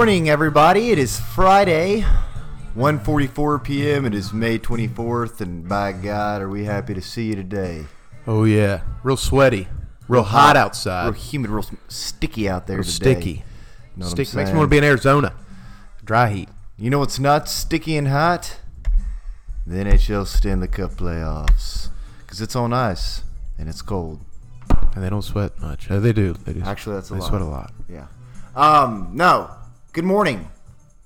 Morning, everybody. It is Friday, 1:44 p.m. It is May 24th, and by God, are we happy to see you today? Oh yeah, real sweaty, real hot outside, real humid, real sticky out there real today. sticky. You know what makes me want to be in Arizona. Dry heat. You know what's not sticky and hot? The NHL Stanley Cup playoffs, because it's on ice and it's cold. And they don't sweat much. Uh, they do. They do. Actually, that's a lot. they lot. sweat a lot. Yeah. Um. No. Good morning.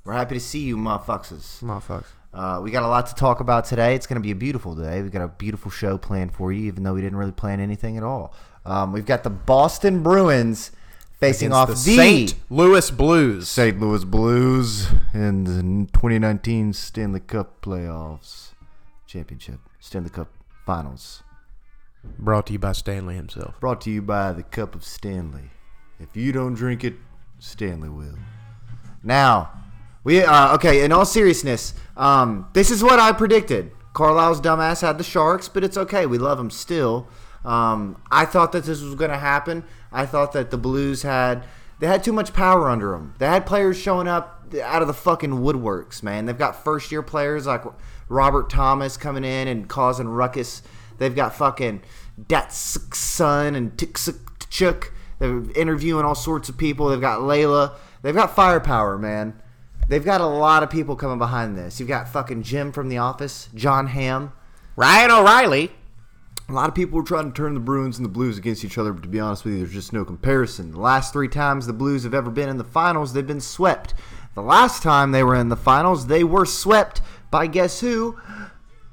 We're happy to see you, motherfuckers. Motherfuckers. Uh, we got a lot to talk about today. It's going to be a beautiful day. We've got a beautiful show planned for you, even though we didn't really plan anything at all. Um, we've got the Boston Bruins facing Against off the the St. Louis Blues. St. Louis Blues in the 2019 Stanley Cup playoffs championship, Stanley Cup finals. Brought to you by Stanley himself. Brought to you by the Cup of Stanley. If you don't drink it, Stanley will. Now, we uh, okay. In all seriousness, um, this is what I predicted. Carlisle's dumbass had the Sharks, but it's okay. We love him still. Um, I thought that this was going to happen. I thought that the Blues had they had too much power under them. They had players showing up out of the fucking woodworks, man. They've got first year players like Robert Thomas coming in and causing ruckus. They've got fucking Datsuk Sun and Tiksuk. They're interviewing all sorts of people. They've got Layla. They've got firepower, man. They've got a lot of people coming behind this. You've got fucking Jim from The Office, Jon Hamm. Ryan O'Reilly. A lot of people are trying to turn the Bruins and the Blues against each other, but to be honest with you, there's just no comparison. The last three times the Blues have ever been in the finals, they've been swept. The last time they were in the finals, they were swept by guess who?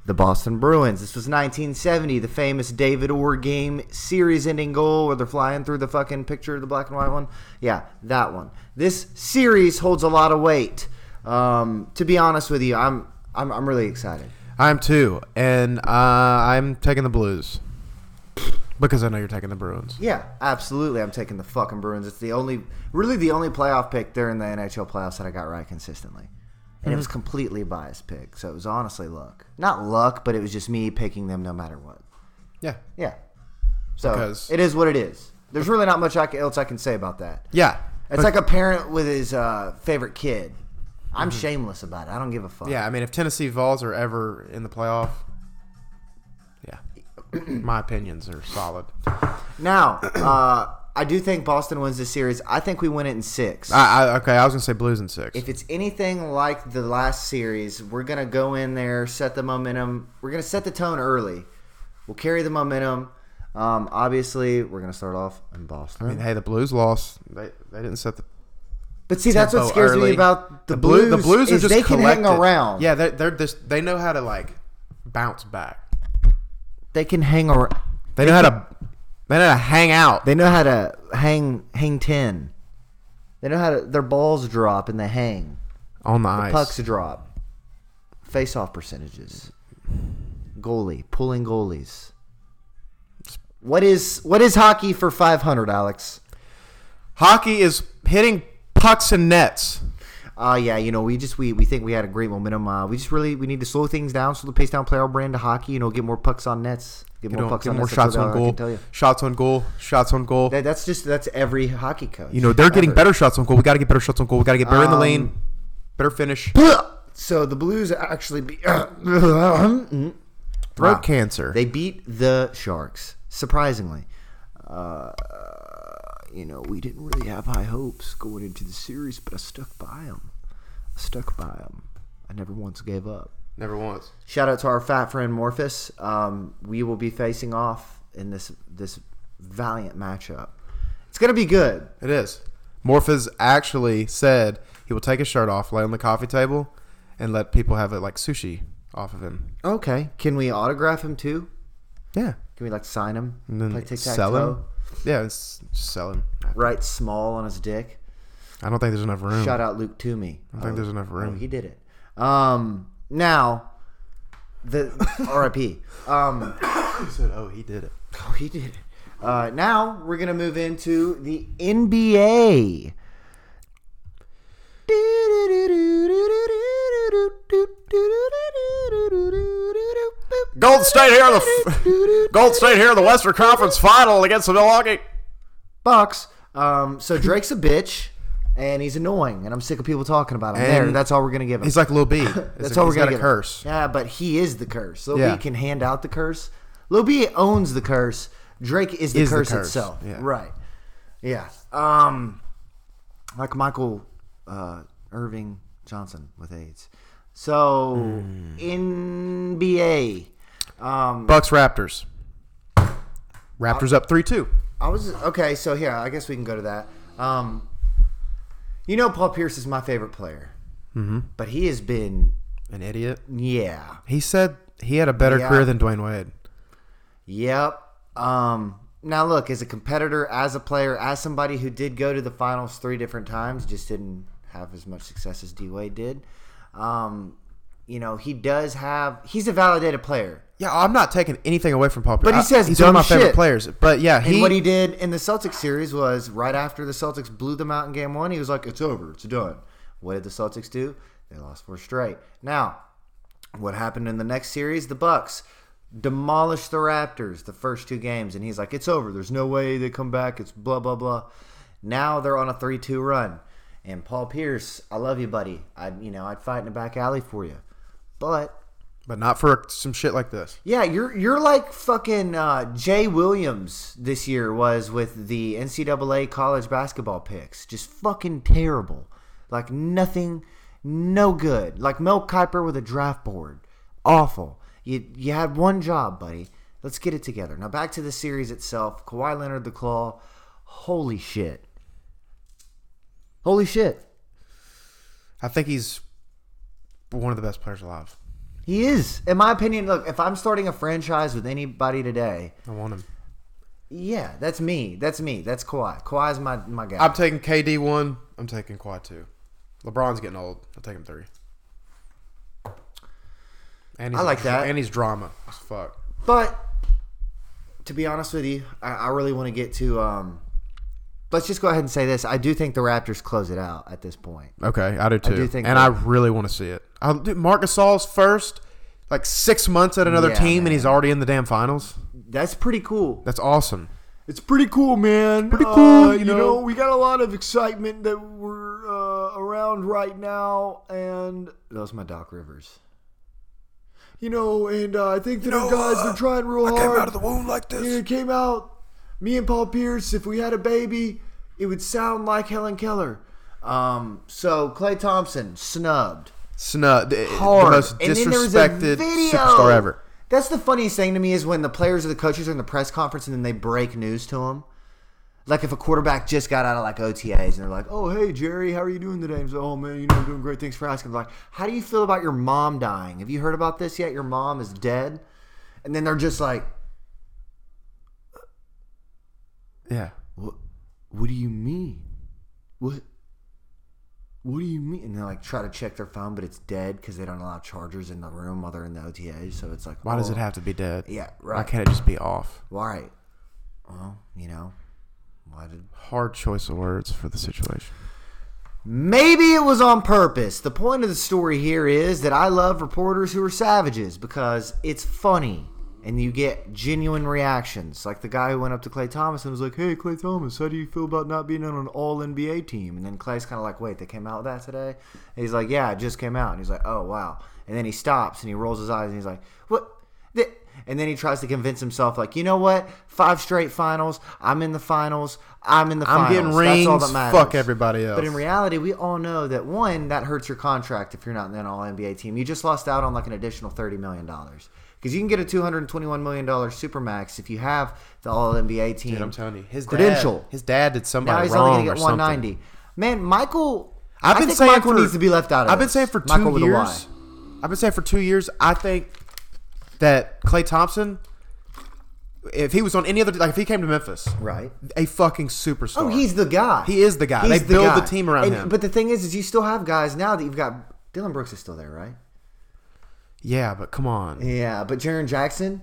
The Boston Bruins. This was 1970, the famous David Orr game series ending goal where they're flying through the fucking picture, the black and white one. Yeah, that one. This series holds a lot of weight. Um, to be honest with you, I'm, I'm, I'm really excited. I'm too, and uh, I'm taking the Blues because I know you're taking the Bruins. Yeah, absolutely. I'm taking the fucking Bruins. It's the only, really the only playoff pick during the NHL playoffs that I got right consistently. And it was completely a biased pick. So it was honestly luck. Not luck, but it was just me picking them no matter what. Yeah. Yeah. So Because- it is what it is. There's really not much I can, else I can say about that. Yeah. It's like a parent with his uh, favorite kid. I'm shameless about it. I don't give a fuck. Yeah, I mean, if Tennessee Vols are ever in the playoff, yeah, my opinions are solid. Now, uh, I do think Boston wins this series. I think we win it in six. I, I okay, I was gonna say Blues in six. if it's anything like the last series, we're gonna go in there, set the momentum. We're gonna set the tone early. We'll carry the momentum. Um, obviously, we're gonna start off in Boston. I mean, hey, the Blues lost. They they didn't set the but see, that's what scares me about the, Blue- Blues. The Blues are is just they can hang around. Yeah, they're, they're just they know how to like bounce back. they can hang around. They know how to they know how to hang out. They know how to hang hang ten. They know how to their balls drop and they hang. on the ice. Pucks drop. Face off percentages. Goalie pulling goalies. What is what is hockey for five hundred, Alex? Hockey is hitting pucks and nets. Uh yeah, you know, we just we, we think we had a great momentum. Uh, we just really we need to slow things down, slow the pace down, play our brand of hockey. You know, get more pucks on nets, get You more know, get more shots on all I can goal. you. Shots on goal. Shots on goal. That, that's just that's every hockey coach. You know, they're getting better shots on goal. We got to get better shots on goal. We got to get better in the Um, lane. Better finish. So the Blues actually beat throat Throat cancer. They beat the Sharks surprisingly. Uh, you know, we didn't really have high hopes going into the series, but I stuck by them. I stuck by them. I never once gave up. Never once. Shout out to our fat friend Morphus. Um, we will be facing off in this this valiant matchup. It's gonna be good. It is. Morpheus actually said he will take his shirt off, lay on the coffee table, and let people have it like sushi off of him. Okay, can we autograph him too? Yeah. Can we like sign him? And then Play tic tac sell him. Yeah, it's just sell him. Write small on his dick. I don't think there's enough room. Shout out Luke Toomey. I don't think there's enough room. Oh, he did it. Um, now, the RIP. Um, He said, "Oh, he did it." oh, he did it. Uh, now we're gonna move into the NBA. Gold State here, the Gold State here, the Western Conference Final against the Milwaukee. Bucks. Um, so Drake's a bitch. And he's annoying, and I'm sick of people talking about him. And there, that's all we're gonna give him. He's like Lil B. that's He's all a, we're gonna got a give him. curse. Yeah, but he is the curse. Lil Yeah. B can hand out the curse. Lil B owns the curse. Drake is the, Is the curse, curse, itself. yeah. Right. Yeah. Um, like Michael uh, Irving Johnson with AIDS. So Hmm. NBA. Um, Bucks Raptors. Raptors up three two. I was okay. So here, I guess we can go to that. Um, you know, Paul Pierce is my favorite player, mm-hmm. but he has been, An idiot. yeah, He said he had a better Yeah. career than Dwyane Wade. yep. Um, now look, as a competitor, as a player, as somebody who did go to the finals three different times, just didn't have as much success as D Wade did. Um, you know, he does have. He's a validated player. Yeah, I'm not taking anything away from Paul Pierce. But he I- says he's one of my favorite players. But yeah, And what he did in the Celtics series was right after the Celtics blew them out in game one, he was like, It's over, it's done. What did the Celtics do? They lost four straight. Now, what happened in the next series? The Bucks demolished the Raptors the first two games, and he's like, It's over. There's no way they come back. It's blah blah blah. Now they're on a three two run. And Paul Pierce, I love you, buddy. I you know, I'd fight in the back alley for you. But but not for some shit like this. yeah, you're you're like fucking uh, Jay Williams this year was with the NCAA college basketball picks. Just fucking terrible. Like nothing, no good. Like Mel Kiper with a draft board. Awful. You you had one job, buddy. Let's get it together. Now back to the series itself. Kawhi Leonard the Claw. Holy shit. Holy shit. I think he's one of the best players alive. He is. In my opinion, look, if I'm starting a franchise with anybody today, I want him. Yeah, that's me. That's me. That's Kawhi. Kawhi's my my guy. I'm taking KD one. I'm taking Kawhi two. LeBron's getting old. I'll take him three. And he's I like that. And he's drama as fuck. but to be honest with you, I, I really want to get to. Um, let's just go ahead and say this. I do think the Raptors close it out at this point. Okay, I do too. do think and that- I really want to see it. I, dude, Marc Gasol's first, like six months at another Yeah, team, man. and he's already in the damn finals. That's pretty cool. That's awesome. It's pretty cool, man. Pretty cool, Uh, you you know. know, we got a lot of excitement that we're uh, around right now, and that was my Doc Rivers. You know, and uh, I think that our guys are trying real hard. Came out of the womb like Yeah, it came out. Me and Paul Pierce. If we had a baby, it would sound like Helen Keller. Um, so Klay Thompson snubbed Snubbed. the, the hard. most And then there was a disrespected superstar ever. That's the funniest thing to me is when the players or the coaches are in the press conference and then they break news to them. Like if a quarterback just got out of like OTAs and they're like, "Oh hey Jerry, how are you doing today?" And he's like, "Oh man, you know I'm doing great. Thanks for asking." They're like, "How do you feel about your mom dying? Have you heard about this yet? Your mom is dead." And then they're just like, Yeah. what what do you mean what what do you mean and they like try to check their phone but it's dead because they don't allow chargers in the room while they're in the OTA so it's like Why does oh, it have to be dead? yeah right. Why can't it just be off? why well you know why did Hard choice of words for the situation. Maybe it was on purpose. The point of the story here is that I love reporters who are savages because it's funny and you get genuine reactions. Like the guy who went up to Klay Thomas and was like, Hey, Klay Thomas, how do you feel about not being on an all NBA team? And then Klay's kind of like, Wait, they came out with that today? And he's like, Yeah, it just came out. And he's like, Oh, wow. And then he stops and he rolls his eyes and he's like, What? And then he tries to convince himself, like, you know what? Five straight finals. I'm in the finals. I'm in the finals. I'm getting That's all rings. that matters. Fuck everybody else. But in reality, we all know that one, that hurts your contract if you're not in an All NBA team. You just lost out on like an additional thirty million dollars because you can get a two hundred twenty-one million dollars supermax if you have the All NBA team. Dude, I'm telling you, his credential. Dad, his dad did somebody now he's wrong only gonna get one something. Man, Michael. I've been saying Michael for, needs to be left out of I've been this. saying for two Michael with a Y. years. I've been saying for two years. I think that Klay Thompson, if he was on any other, like if he came to Memphis, Right. a fucking superstar. Oh, he's the guy. He is the guy. They build the team around And- him. But the thing is, is you still have guys now that you've got. Dillon Brooks is still there, right? Yeah, but come on, Yeah, but Jaren Jackson.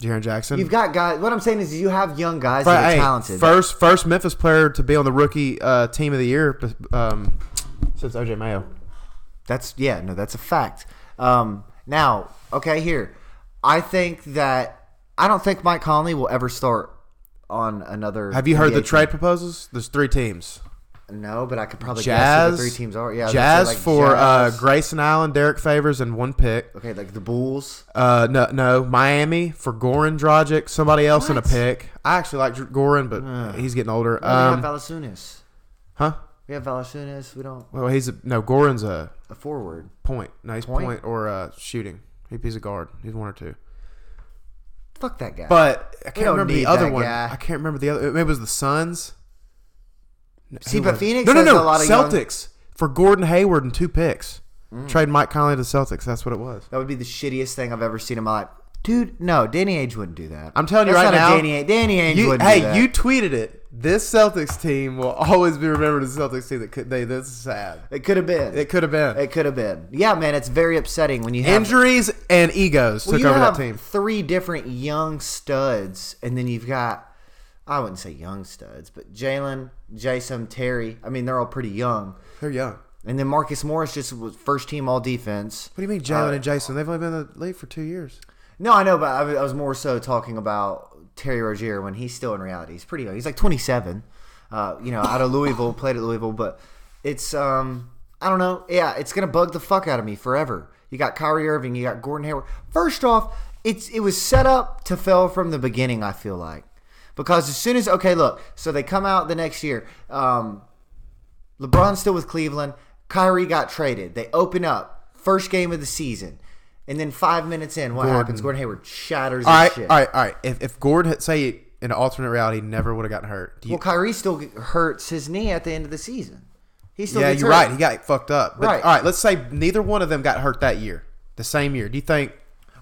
Jaren Jackson. You've got guys. What I'm saying is, you have young guys But, that are hey, talented. First, first Memphis player to be on the rookie uh, team of the year um, since OJ Mayo. That's yeah, no, that's a fact. Um, now, okay, here, I think that I don't think Mike Conley will ever start on another. Have you heard the team. trade proposals? There's three teams. No, but I could probably guess who the three teams are. Yeah, I was gonna say, Jazz like, for uh, Grayson Allen, Derrick Favors, and one pick. Okay, like the Bulls. Uh, no, no, Miami for Goran Dragic, somebody else in a pick. I actually like Goran, but Ugh. he's getting older. No, we have Um, Valanciunas. huh? We have Valanciunas. We don't Well, he's a, no Goran's a a forward. point. No, he's Point? point, or uh, shooting. He- He's a guard. He's one or two. Fuck that guy. But I can't remember the other one. guy. I can't remember the other. Maybe it was the Suns. See, but? Phoenix No, no, no. a lot of young- Celtics for Gordon Hayward and two picks. Mm. Trade Mike Conley to Celtics. That's what it was. that would be the shittiest thing I've ever seen in my life. Dude, no, Danny Ainge wouldn't do that. I'm telling you right now. Danny, Danny Ainge You, wouldn't hey, do that. Hey, you tweeted it. This Celtics team will always be remembered as a Celtics team that could. They. This is sad. It could have been. It could have been It could have been. Yeah, man, it's very upsetting when you have injuries and egos well, took over that team. three different young studs, and then you've got I wouldn't say young studs, but Jalen, Jayson, Terry. I mean, they're all pretty young. They're young. And then Marcus Morris just was first team all defense. What do you mean, Jalen Uh, and Jayson? They've only been in the league for two years. No, I know, but I was, more so talking about Terry Rozier when he's still in reality. He's pretty young. He's like 27. Uh, you know, out of Louisville, played at Louisville, but it's um, I don't know. Yeah, it's gonna bug the fuck out of me forever. You got Kyrie Irving, you got Gordon Hayward. First off, it's it was set up to fail from the beginning. I feel like because as soon as okay, look, so they come out the next year. Um, LeBron's still with Cleveland. Kyrie got traded. They open up first game of the season, and then five minutes in, what Gordon. happens? Gordon Hayward shatters All his right, shit. all right, all right. If, if Gordon had say in an alternate reality never would have gotten hurt, do you, Well, Kyrie still hurts his knee at the end of the season. He still yeah, you're hurt. right. He got fucked up. But, Right. All right. Let's say neither one of them got hurt that year, the same year. Do you think?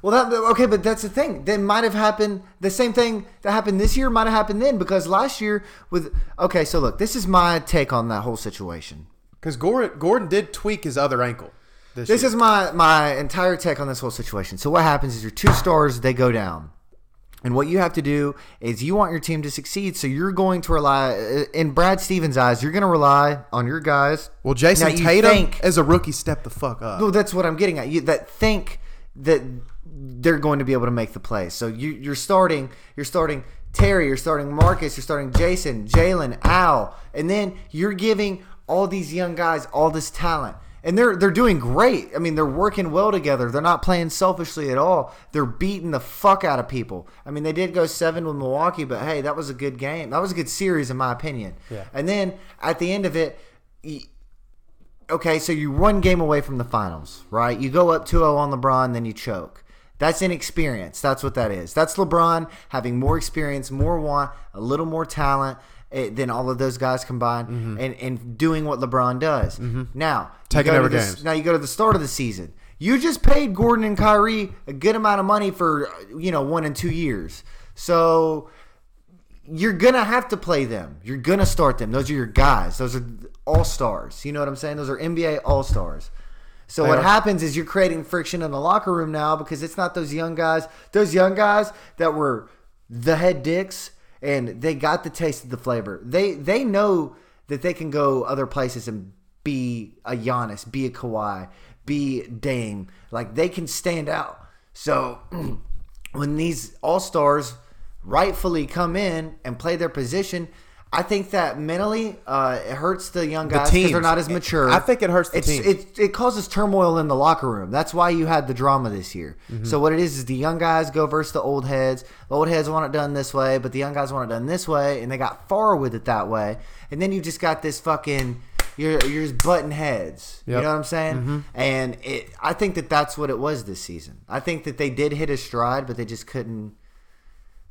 Well, that okay, but that's the thing. That might have happened. The same thing that happened this year might have happened then because last year with okay. So look, this is my take on that whole situation. Because Gordon, Gordon did tweak his other ankle. This, This is my my entire take on this whole situation. So what happens is your two stars they go down. And what you have to do is you want your team to succeed, so you're going to rely uh, in Brad Stevens' eyes, you're going to rely on your guys. well, Jason Now, Tatum think- as a rookie step the fuck up. Well, that's what I'm getting at. You that think that they're going to be able to make the play. So you, you're starting, you're starting Terry, you're starting Marcus, you're starting Jayson, Jalen, Al, and then you're giving all these young guys all this talent. And they're they're doing great. I mean, they're working well together. They're not playing selfishly at all. They're beating the fuck out of people. I mean, they did go seven with Milwaukee, but hey, that was a good game. That was a good series, in my opinion. Yeah. And then at the end of it, okay, so you one game away from the finals, right? You go up 2-0 on LeBron, then you choke. That's inexperience. That's what that is. That's LeBron having more experience, more want, a little more talent eh, than all of those guys combined, and, and doing what LeBron does. Now, you Taking go to over the- games. Now you go to the start of the season. You just paid Gordon and Kyrie a good amount of money for you know one and two years. So you're gonna have to play them. You're gonna start them. Those are your guys. Those are all stars. You know what I'm saying? Those are NBA all stars. So what happens is you're creating friction in the locker room now because it's not those young guys. Those young guys that were the head dicks and they got the taste of the flavor. They they know that they can go other places and be a Giannis, be a Kawhi, be Dame. Like they can stand out. So when these all stars rightfully come in and play their position, I think that mentally uh, it hurts the young guys because they're not as mature. I think it hurts the it's, teams. It, it causes turmoil in the locker room. That's why you had the drama this year. Mm-hmm. So what it is is the young guys go versus the old heads. The old heads want it done this way, but the young guys want it done this way, and they got far with it that way. And then you just got this fucking you're you're just button heads. You know what I'm saying? And it, I think that that's what it was this season. I think that they did hit a stride, but they just couldn't.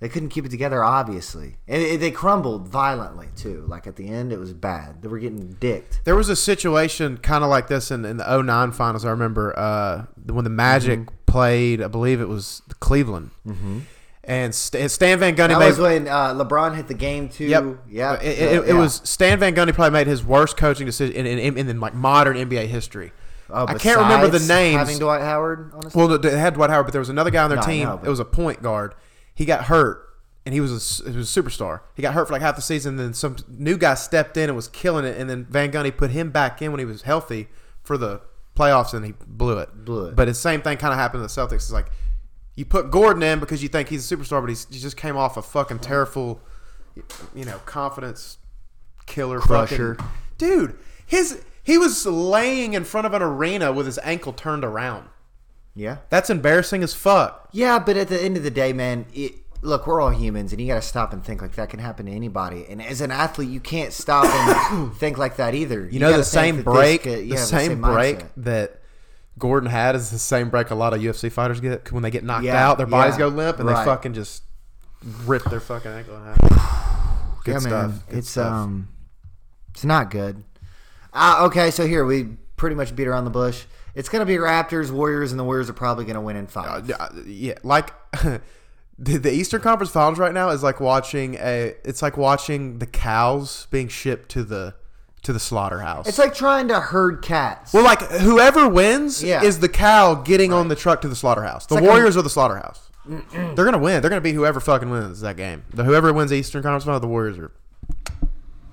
They couldn't keep it together, obviously, and it, they crumbled violently too. Like at the end, it was bad. They were getting dicked. There was a situation kind of like this in, in the 09 finals. I remember uh, when the Magic Mm-hmm. played, I believe it was Cleveland. And St- Stan Van Gundy That made. was when uh, LeBron hit the game too. Yep. Yeah. It, it, it yeah. was Stan Van Gundy probably made his worst coaching decision in, in, in, in like modern NBA history. Oh, I can't remember the names. Having Dwight Howard, honestly. Well, they had Dwight Howard, but there was another guy on their No, team. but- it was a point guard. He got hurt, and he was a, he was a superstar. He got hurt for like half the season. Then some new guy stepped in and was killing it. And then Van Gundy put him back in when he was healthy for the playoffs, and he blew it. Blew it. But the same thing kind of happened to the Celtics. It's like you put Gordon in because you think he's a superstar, but he's, he just came off a fucking terrible, you know, confidence killer, Crusher. fucking dude, his he was laying in front of an arena with his ankle turned around. Yeah. That's embarrassing as fuck. Yeah, but at the end of the day, man, it, look, we're all humans, and you got to stop and think like that can happen to anybody. And as an athlete, you can't stop and think like that either. You know the same break, could- the yeah, same, break mindset. that Gordon had is the same break a lot of UFC fighters get when they get knocked Yeah, out. Their bodies yeah, go limp and they fucking just rip their fucking ankle in half. Good yeah, stuff. man, Good it's stuff. um, it's not good. Uh, okay, so here we pretty much beat around the bush. It's gonna be Raptors, Warriors, and the Warriors are probably gonna win in five. Uh, yeah, like the, the Eastern Conference Finals right now is like watching a. It's like watching the cows being shipped to the to the slaughterhouse. It's like trying to herd cats. well, like whoever wins Yeah. is the cow getting on the truck to the slaughterhouse. The like a- Warriors are the slaughterhouse. They're gonna win. They're gonna be whoever fucking wins that game. The whoever wins the Eastern Conference Final, the Warriors are.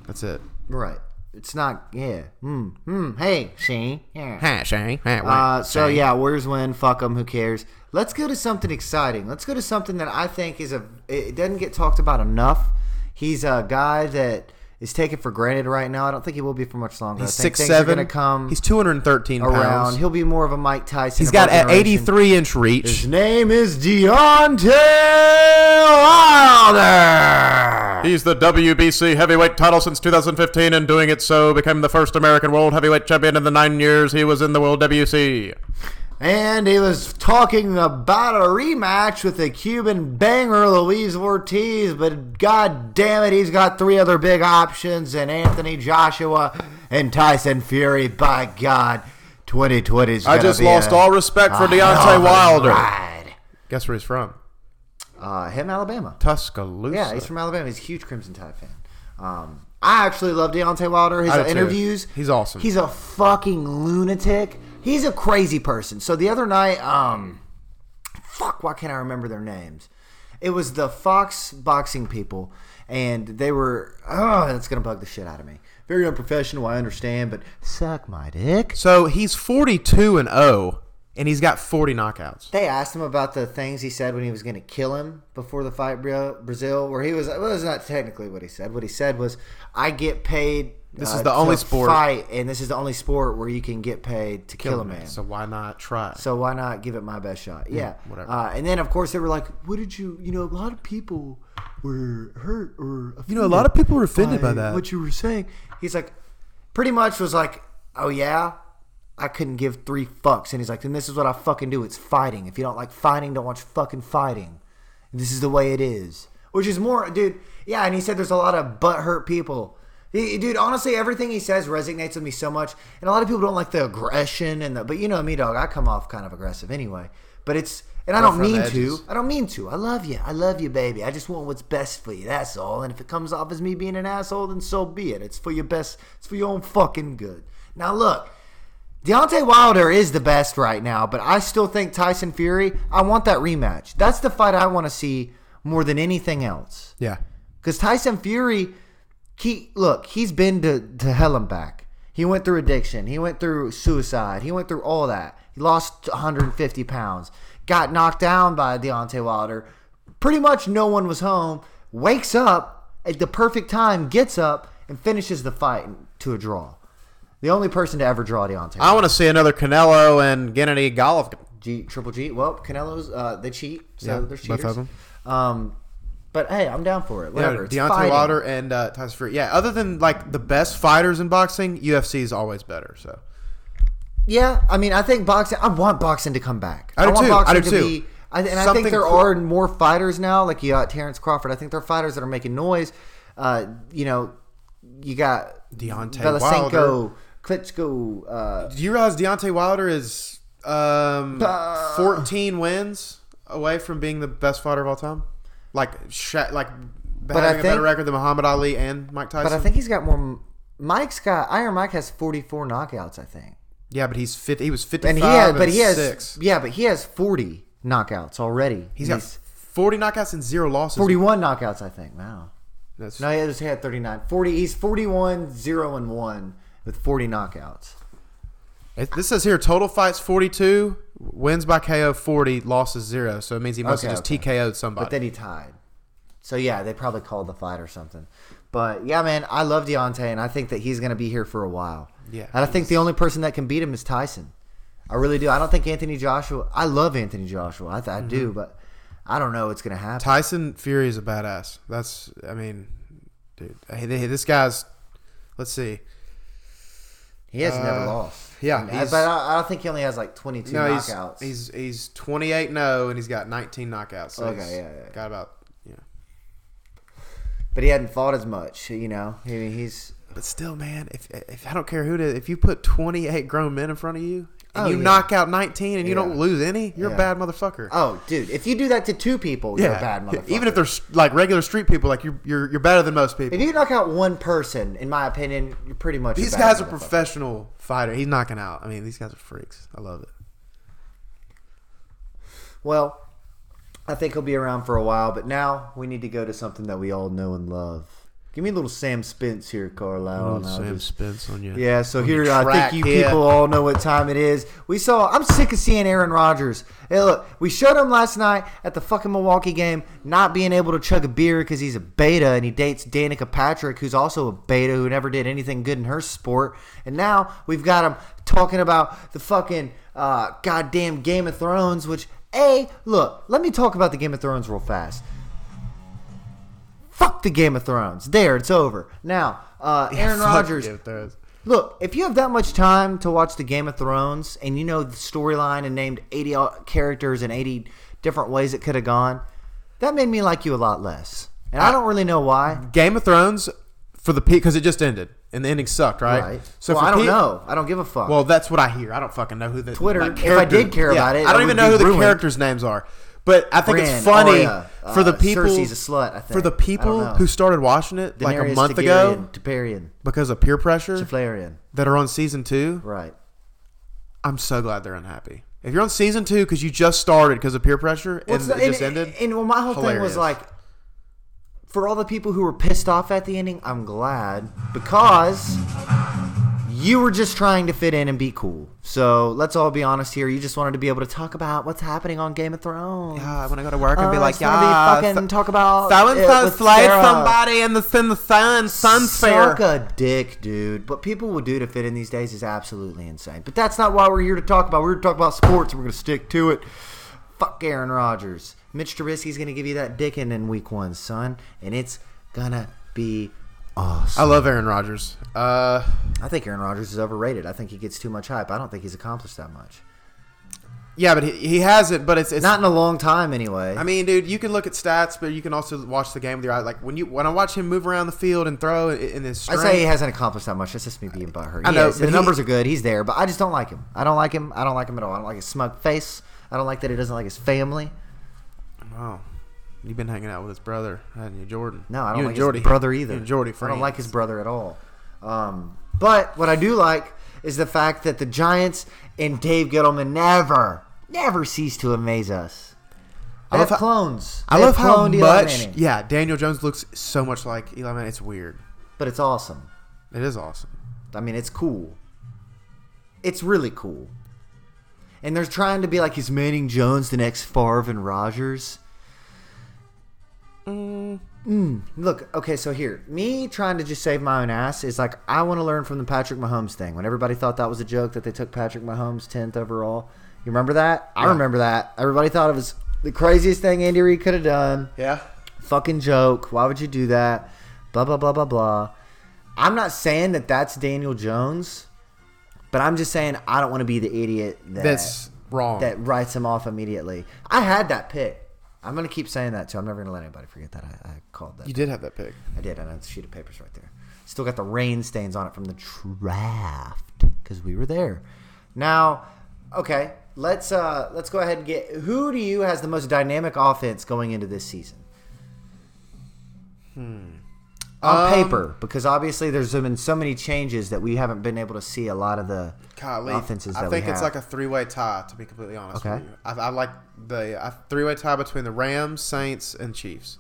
That's it. right. It's not. Yeah. Hmm. Hmm. Hey. Shane. Yeah. Hey, Shane. Ha, Uh, so yeah, Warriors win. Fuck them. Who cares? Let's go to something exciting. Let's go to something that I think is a. It doesn't get talked about enough. He's a guy that is taken for granted right now. I don't think he will be for much longer. He's I think six things seven. Are going to come He's two hundred and thirteen around. pounds. He'll be more of a Mike Tyson. He's got an eighty three inch reach. His name is Deontay Wilder. He's the WBC heavyweight title since 2015 and doing it so became the first American world heavyweight champion in the nine years he was in the world WC. And he was talking about a rematch with the Cuban banger Luis Ortiz, but god damn it, he's got three other big options and Anthony Joshua and Tyson Fury. By God, 2020 is I just lost a- all respect for Deontay hell of a Wilder. ride. Guess where he's from? Uh, him, Alabama. Tuscaloosa. Yeah, he's from Alabama. He's a huge Crimson Tide fan. Um, I actually love Deontay Wilder. His I do too. interviews. He's awesome. He's a fucking lunatic. He's a crazy person. So the other night, um, fuck, why can't I remember their names? It was the Fox boxing people, and they were. Oh, that's gonna bug the shit out of me. Very unprofessional. I understand, but suck my dick. so he's 42 and 0, and he's got 40 knockouts. They asked him about the things he said when he was going to kill him before the fight, Brazil, where he was. Well, it's not technically what he said. What he said was, "I get paid. This uh, is the only sport- fight, and this is the only sport where you can get paid to kill, a man. So why not try? So why not give it my best shot? Yeah, whatever. Uh, and then of course they were like, "What did you? You know, a lot of people were hurt or You know, a lot of people were offended by by that. What you were saying?" He's like, pretty much was like, "Oh yeah." I couldn't give three fucks, and he's like, "Then this is what I fucking do. It's fighting. If you don't like fighting, don't watch fucking fighting. This is the way it is." Which is more, dude. Yeah, and he said there's a lot of butt hurt people. He- dude, honestly, everything he says resonates with me so much, and a lot of people don't like the aggression and the. But you know me, dog. I come off kind of aggressive anyway. But it's, and I don't mean to. I don't mean to. I love you. I love you, baby. I just want what's best for you. That's all. And if it comes off as me being an asshole, then so be it. It's for your best. It's for your own fucking good. Now look, Deontay Wilder is the best right now, but I still think Tyson Fury. I want that rematch. That's the fight I want to see more than anything else. yeah. Because Tyson Fury, he look, he's been to, to hell and back. He went through addiction. He went through suicide. He went through all that. He lost 150 pounds. Got knocked down by Deontay Wilder. Pretty much no one was home. Wakes up at the perfect time, gets up, and finishes the fight to a draw. The only person to ever draw Deontay. I want to see another Canelo and Gennady Golovkin. G Triple G. Well, Canelo's uh, they cheat, so Yeah, they're both of them. Um, but hey, I'm down for it. Whatever. it's Deontay fighting. Wilder and uh, Tyson Fury. Yeah, other than like the best fighters in boxing, UFC is always better. So Yeah, I mean, I think boxing. I want boxing to come back. I do want too. boxing I do to too. be. I, and I think there cool- are more fighters now. Like you got Terrence Crawford. I think there are fighters that are making noise. Uh, you know, you got Deontay Velisenko, Wilder. Klitschko. Uh, Do you realize Deontay Wilder is um, Uh. 14 wins away from being the best fighter of all time? Like, like I having a better record than Muhammad Ali and Mike Tyson. but I think he's got more. Mike's got Iron Mike has 44 knockouts. I think, yeah, but he's 50, he was 55 and he has. But he has. six. Yeah, but he has 40 knockouts already. He's And got 40 knockouts and zero losses. 41 knockouts. I think. Wow. That's, No, he has he had 39. 40. He's 41, 0 and 1 with 40 knockouts. It- this says here total fights 42, wins by KO 40, losses zero. So it means he must Okay, have just okay. TKO'd somebody. But then he tied. So yeah, they probably called the fight or something. But yeah, man, I love Deontay, and I think that he's going to be here for a while. Yeah, and I think the only person that can beat him is Tyson. I really do. I don't think Anthony Joshua. I love Anthony Joshua. I, th- I Mm-hmm. do, but I don't know what's going to happen. Tyson Fury is a badass. That's I mean, dude, hey, this guy's. Let's see. He has never Uh, lost. Yeah, he's- but I, I don't think he only has like 22 No, he's knockouts. he's he's twenty eight no, oh, and he's got nineteen knockouts. So Okay, he's yeah, yeah. got about yeah. but he hadn't fought as much. You know, I mean, he's But still, man, if if I don't care who it is, if you put twenty eight grown men in front of you and Oh, you yeah. knock out nineteen and you Yeah. don't lose any, you're Yeah. a bad motherfucker. oh, dude, if you do that to two people, you're a bad motherfucker. Even if they're like regular street people, like you're you're you're better than most people. if you knock out one person, in my opinion, you're pretty much. a These guys are professional fighter. He's knocking out. I mean, these guys are freaks. I love it. Well, I think he'll be around for a while, but now we need to go to something that we all know and love. Give me a little Sam Spence here, Carlisle. just- Spence on you. Yeah, so here I think you here. people all know what time it is. We saw. I'm sick of seeing Aaron Rodgers. Hey, look, we showed him last night at the fucking Milwaukee game, not being able to chug a beer because he's a beta and he dates Danica Patrick, who's also a beta who never did anything good in her sport. And now we've got him talking about the fucking uh, goddamn Game of Thrones. Which, a look, let me talk about the Game of Thrones real fast. Fuck the Game of Thrones. There, it's over. Now, uh, Aaron Fuck Rodgers. Game of Thrones. Look, if you have that much time to watch the Game of Thrones and you know the storyline and named 80 characters and 80 different ways it could have gone, that made me like you a lot less. And I don't really know why. Game of Thrones for the peak because it just ended and the ending sucked, right? Right. So well, I don't know. I don't give a fuck. Well, that's what I hear. I don't fucking know who the Twitter, like, if I did care about it, I don't even know who the characters' names are. But I think Bran, it's funny Arya, for the uh, people. Cersei's a slut, I think. For the people who started watching it like a month ago Targaryen, because of peer pressure Targaryen. that are on season two. Right. I'm so glad they're unhappy. If you're on season two because you just started because of peer pressure and What's the- it just ended, And well, my whole thing Hilarious. was like, for all the people who were pissed off at the ending, I'm glad because you were just trying to fit in and be cool. So let's all be honest here. You just wanted to be able to talk about what's happening on Game of Thrones. yeah, I go to work and Uh, be like, it's gonna be yeah, fucking th- talk about so and so slayed Sarah." somebody in the in the sun sun's fair. Suck a dick, dude. What people will do to fit in these days is absolutely insane. But that's not why we're here to talk about. We're here to talk about sports, and we're going to stick to it. Fuck Aaron Rodgers. Mitch Trubisky's going to give you that dicking in week one, son. And it's going to be awesome. I love Aaron Rodgers. Uh, I think Aaron Rodgers is overrated. I think he gets too much hype. I don't think he's accomplished that much. yeah, but he, he has it, but it's it's Not in a long time, anyway. I mean, dude, you can look at stats, but you can also watch the game with your eyes. Like when you when I watch him move around the field and throw in, in his I say he hasn't accomplished that much. That's just me being butthurt. I know, the he- numbers are good. He's there, but I just don't like him. I don't like him. I don't like him at all. I don't like his smug face. I don't like that he doesn't like his family. Oh, you've been hanging out with his brother, haven't you, Jordan? No, I don't You like Jordy. his brother either. You and Jordy, I don't like his brother at all. Um, but what I do like is the fact that the Giants and Dave Gettleman never, never cease to amaze us. They I love have how- clones. I love how much. Yeah, Daniel Jones looks so much like Eli Manning. It's weird. but it's awesome. It is awesome. I mean, it's cool. It's really cool. And they're trying to be like, is Manning Jones the next Favre and Rodgers? Mm, look, okay, so here, me trying to just save my own ass is like, I want to learn from the Patrick Mahomes thing. When everybody thought that was a joke that they took Patrick Mahomes 10th overall. You remember that? I remember that. Everybody thought it was the craziest thing Andy Reid could have done Yeah. fucking joke. Why would you do that? Blah blah blah blah blah. I'm not saying that that's Daniel Jones, but I'm just saying I don't want to be the idiot that That's wrong. that writes him off immediately. I had that pick. I'm gonna keep saying that too. I'm never gonna let anybody forget that I, I called that. you did have that pick. I did. I know the sheet of papers right there. Still got the rain stains on it from the draft because we were there. Now, okay, let's uh let's go ahead and get who do you has the most dynamic offense going into this season? On Um, paper, because obviously there's been so many changes that we haven't been able to see a lot of the Golly. offenses that I think it's like a three-way tie. To be completely honest Okay. with you, I, I like the three-way tie between the Rams, Saints, and Chiefs.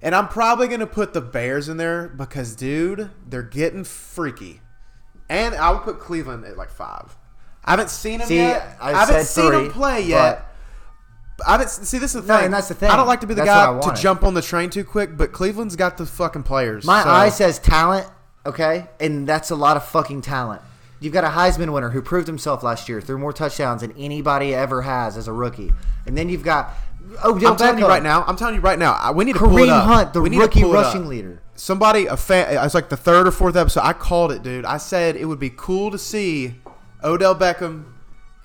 And I'm probably gonna put the Bears in there because, dude, they're getting freaky. And I would put Cleveland at like five. I haven't seen them See, yet. I I haven't seen three, them play yet. I didn't see. This is the No, thing, and that's the thing. I don't like to be the That's guy to jump on the train too quick, but Cleveland's got the fucking players. My so- eye says talent, okay, and that's a lot of fucking talent. You've got a Heisman winner who proved himself last year, threw more touchdowns than anybody ever has as a rookie, and then you've got Odell I'm telling you right now. I'm telling you right now. We need to pull it Kareem up. Hunt, the We rookie rushing leader. Somebody, a fan. It's like the third or fourth episode. I called it, dude. I said it would be cool to see Odell Beckham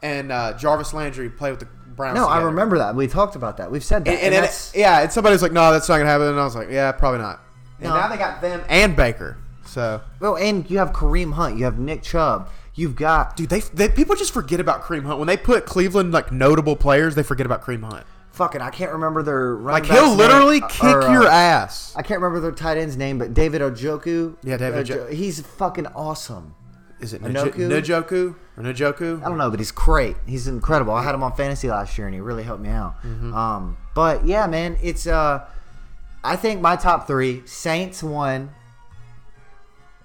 and uh, Jarvis Landry play with the Browns. No, I remember that. We talked about that. We've said that. And, and, then- that's, yeah, and somebody's like, "No, that's not gonna happen." And I was like, "Yeah, probably not." And No. now they got them and Baker. So, well, and you have Kareem Hunt, you have Nick Chubb, you've got dude, they, they people just forget about Kareem Hunt when they put Cleveland like notable players. They forget about Kareem Hunt. fucking I can't remember their running Like he'll literally name, kick or, uh, your ass. I can't remember their tight end's name, but David Ojoku. Yeah, David Ojo- Ojo- He's fucking awesome. Is it? Njoku? Njoku or Njoku? I don't know, but he's great. He's incredible. I had him on fantasy last year, and he really helped me out. Mm-hmm. Um, but yeah, man, it's uh, I think my top three: Saints one.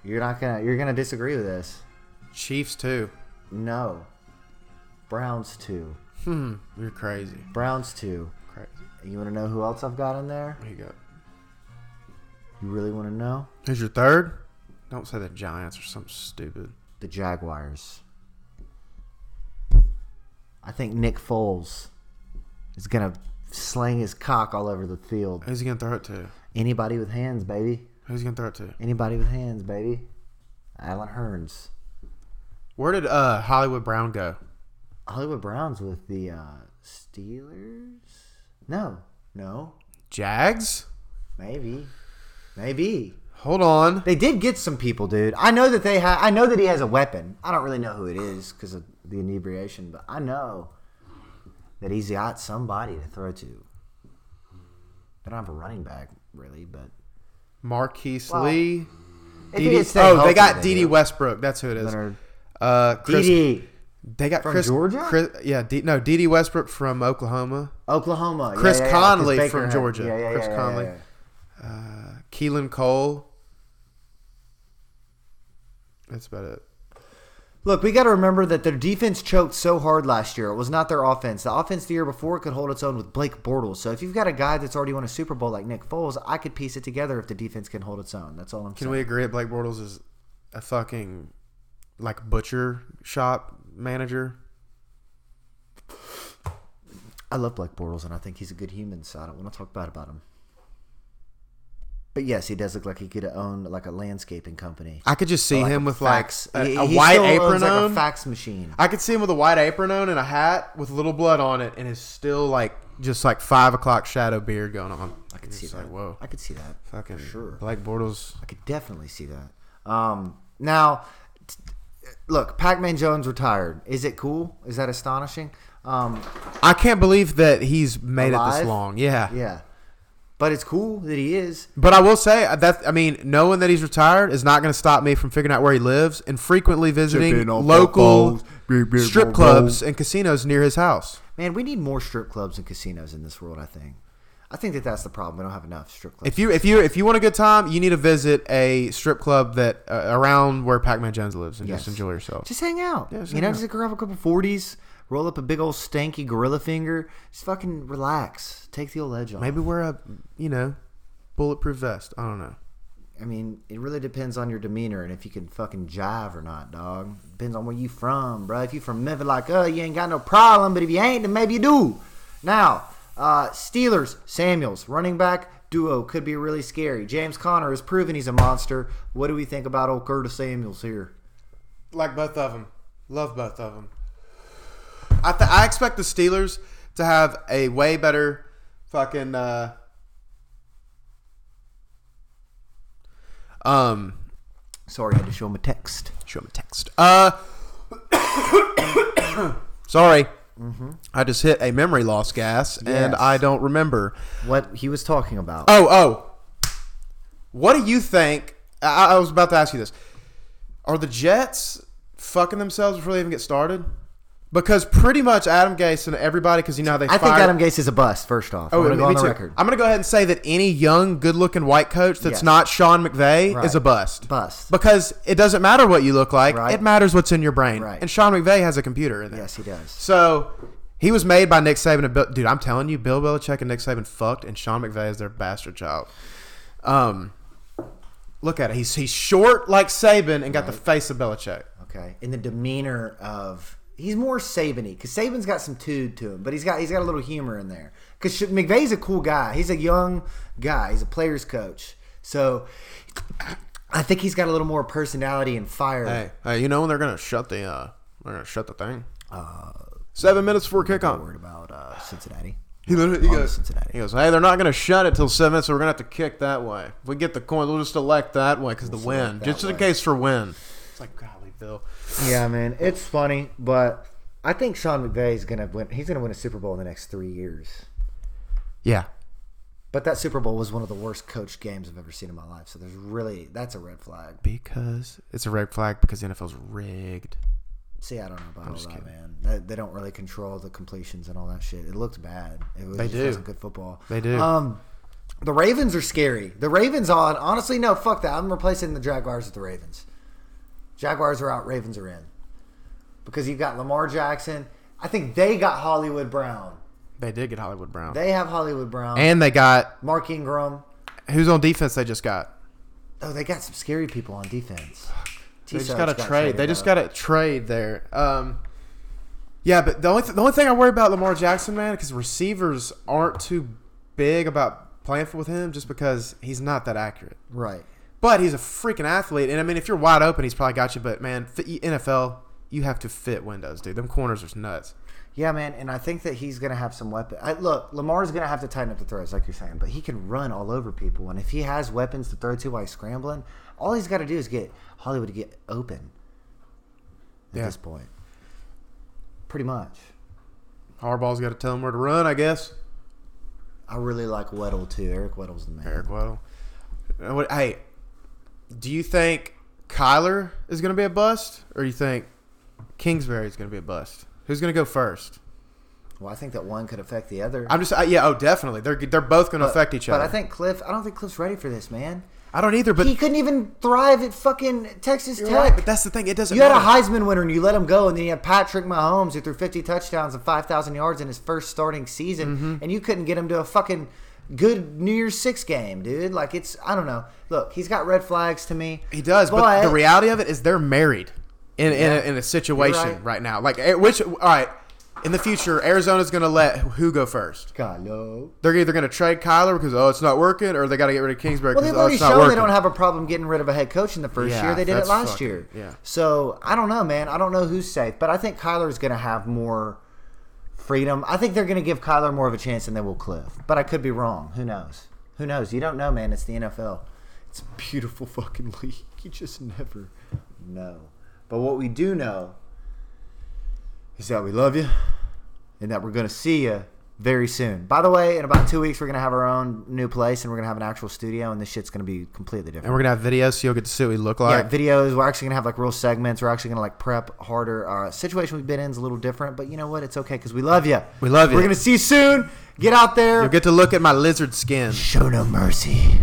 You're not gonna you're gonna disagree with this. Chiefs too. No. Browns two. Hmm, you're crazy. Browns two. Crazy. You want to know who else I've got in there? There you go. You really want to know? Who's your third? Don't say the Giants or something stupid. The Jaguars. I think Nick Foles is gonna sling his cock all over the field. Who's he gonna throw it to? Anybody with hands, baby. Who's he gonna throw it to? Anybody with hands, baby. Alan Hearns. Where did uh Hollywood Brown go? Hollywood Browns with the uh, Steelers? No. No. Jags? Maybe. Maybe. Hold on. They did get some people, dude. I know that they have. I know that he has a weapon. I don't really know who it is because of the inebriation, but I know that he's got somebody to throw to. They don't have a running back really, but Marqise Well, Lee. if he Dede- had stayed oh, they got Dede. Westbrook. That's who it is. Leonard Uh, Chris. They got From Chris Georgia? Chris, yeah, D, no, Dede Westbrook from Oklahoma. Oklahoma. Yeah, Chris yeah, yeah, 'cause Conley from had- Georgia. Yeah, yeah, Chris yeah, yeah, Conley. yeah. Uh, Keelan Cole. That's about it. Look, we got to remember that their defense choked so hard last year. It was not their offense. The offense the year before could hold its own with Blake Bortles. So if you've got a guy that's already won a Super Bowl like Nick Foles, I could piece it together if the defense can hold its own. That's all I'm Can saying. Can we agree that Blake Bortles is a fucking like butcher shop manager? I love Blake Bortles, and I think he's a good human, so I don't want to talk bad about him. But yes, he does look like he could own like a landscaping company. I could just see like, him a with fax- like a, a he white apron owns, like a fax machine. I could see him with a white apron on and a hat with little blood on it, and it's still like just like five o'clock shadow beard going on. I could It's see that. Like whoa, I could see that. fucking sure. Blake Bortles. I could definitely see that. Um, now, t- look, Pac-Man Jones retired. Is it cool? Is that astonishing? Um, I can't believe that he's made it this long. Yeah. yeah, but it's cool that he is. But I will say uh, that I mean, knowing that he's retired is not going to stop me from figuring out where he lives and frequently visiting local footballs, beer, beer, strip boom, clubs and casinos near his house. Man, we need more strip clubs and casinos in this world. I think. I think that that's the problem. We don't have enough strip clubs. If you if you if you want a good time, you need to visit a strip club that uh, around where Pac-Man Jones lives and Yes. just enjoy yourself. Just hang out. Yeah, just you hang know, out. just grab a couple forties, roll up a big old stanky gorilla finger. Just fucking relax. Take the old edge off. Maybe wear a you know bulletproof vest. I don't know. I mean, it really depends on your demeanor and if you can fucking jive or not, dog. Depends on where you from, bro. If you from Memphis, like, uh, you ain't got no problem. But if you ain't, then maybe you do. Now, uh, Steelers, Samuels, running back duo could be really scary. James Conner has proven he's a monster. What do we think about old Curtis Samuels here? Like both of them. Love both of them. I th- I expect the Steelers to have a way better fucking uh um Sorry, I had to show him a text. show him a text. Uh sorry. I just hit a memory loss gas and I don't remember. What he was talking about. Oh, oh. What do you think? I, I was about to ask you this. Are the Jets fucking themselves before they even get started? Because pretty much Adam Gase and everybody, because you know how they I think fired- Adam Gase is a bust, first off. Oh, I'm going to me go on the too. record. I'm going to go ahead and say that any young, good-looking white coach that's Yes. not Sean McVay Right. is a bust. Bust. Because it doesn't matter what you look like; Right. it matters what's in your brain. Right. And Sean McVay has a computer in there. Yes, he does. So He was made by Nick Saban and Bill, dude. I'm telling you, Bill Belichick and Nick Saban fucked, and Sean McVay is their bastard child. Um, look at it. He's he's short like Saban and got the face of Belichick. Okay, in the demeanor of he's more Saban-y because Saban's got some tude to him, but he's got he's got a little humor in there. Because McVay's a cool guy. He's a young guy. He's a player's coach, so I think he's got a little more personality and fire. Hey, hey, you know when they're gonna shut the uh, they're gonna shut the thing. Uh, Seven minutes before kickoff. Worried about uh, Cincinnati. He literally he goes, Cincinnati. he goes, hey, they're not going to shut it till seven so we're going to have to kick that way. If we get the coin, we'll just elect that way because the win, just in case for win. It's like, golly, Bill. Yeah, man, it's funny, but I think Sean McVay is gonna win. He's gonna win a Super Bowl in the next three years. Yeah, But that Super Bowl was one of the worst coached games I've ever seen in my life. So there's really that's a red flag. because it's a red flag because the NFL's rigged. See, I don't know about all that, kidding. man. They, they don't really control the completions and all that shit. It looked bad. It was, They do. wasn't good football. They do. Um, the Ravens are scary. The Ravens on honestly, no, fuck that. I'm replacing the Jaguars with the Ravens. Jaguars are out. Ravens are in because you've got Lamar Jackson. I think they got Hollywood Brown. They did get Hollywood Brown, They have Hollywood Brown. and they got Mark Ingram. who's on defense. They just got. Oh, they got some scary people on defense. They just got to trade. They just got to trade there. Um, yeah, but the only th- the only thing I worry about Lamar Jackson, man, because receivers aren't too big about playing with him, just because he's not that accurate. right. But he's a freaking athlete, and I mean, if you're wide open, he's probably got you. But man, NFL, you have to fit windows, dude. Them corners are nuts. Yeah, man, and I think that he's going to have some weapon. I, look, Lamar's going to have to tighten up the throws, like you're saying, but he can run all over people, and if he has weapons to throw to while he's scrambling, all he's got to do is get Hollywood to get open. At Yeah. this point, pretty much. Harbaugh's got to tell him where to run, I guess. I really like Weddle too. Eric Weddle's the man. Eric Weddle. Uh, Hey, do you think Kyler is going to be a bust, or you think Kingsbury is going to be a bust? Who's going to go first? Well, I think that one could affect the other. I'm just, uh, yeah, oh, definitely. They're they're both going to affect each but other. But I think Cliff. I don't think Cliff's ready for this, man. I don't either, but he couldn't even thrive at fucking Texas Tech. right, but that's the thing. It doesn't You had a. Heisman winner and you let him go, and then you had Patrick Mahomes who threw 50 touchdowns and 5,000 yards in his first starting season, Mm-hmm. and you couldn't get him to a fucking good New Year's Six game, dude. Like it's, I don't know. Look, he's got red flags to me. He does, but, the reality of it is they're married in in, a, in a situation right. right. now. Like, eh, which all right, in the future, Arizona's going to let who go first? No. They're either going to trade Kyler because oh it's not working, or they got to get rid of Kingsbury Well, because they've oh already not shown they don't have a problem getting rid of a head coach in the first Yeah, year. They did it last fucking- year. yeah. So I don't know, man. I don't know who's safe, but I think Kyler's going to have more freedom. I think they're going to give Kyler more of a chance than they will Cliff. But I could be wrong. Who knows? Who knows? You don't know, man. It's the NFL. It's a beautiful fucking league. You just never know. But what we do know is that we love you and that we're going to see you very soon. By the way, in about two weeks, we're going to have our own new place and we're going to have an actual studio, and this shit's going to be completely different. and we're gonna have videos so you'll get to see what we look Yeah, like. videos. We're actually gonna have like real segments. We're actually gonna like prep harder. Our situation we've been in is a little different, but you know what? It's okay because we love you. We love you. We're gonna see you soon. Get out there. You'll get to look at my lizard skin. Show no mercy.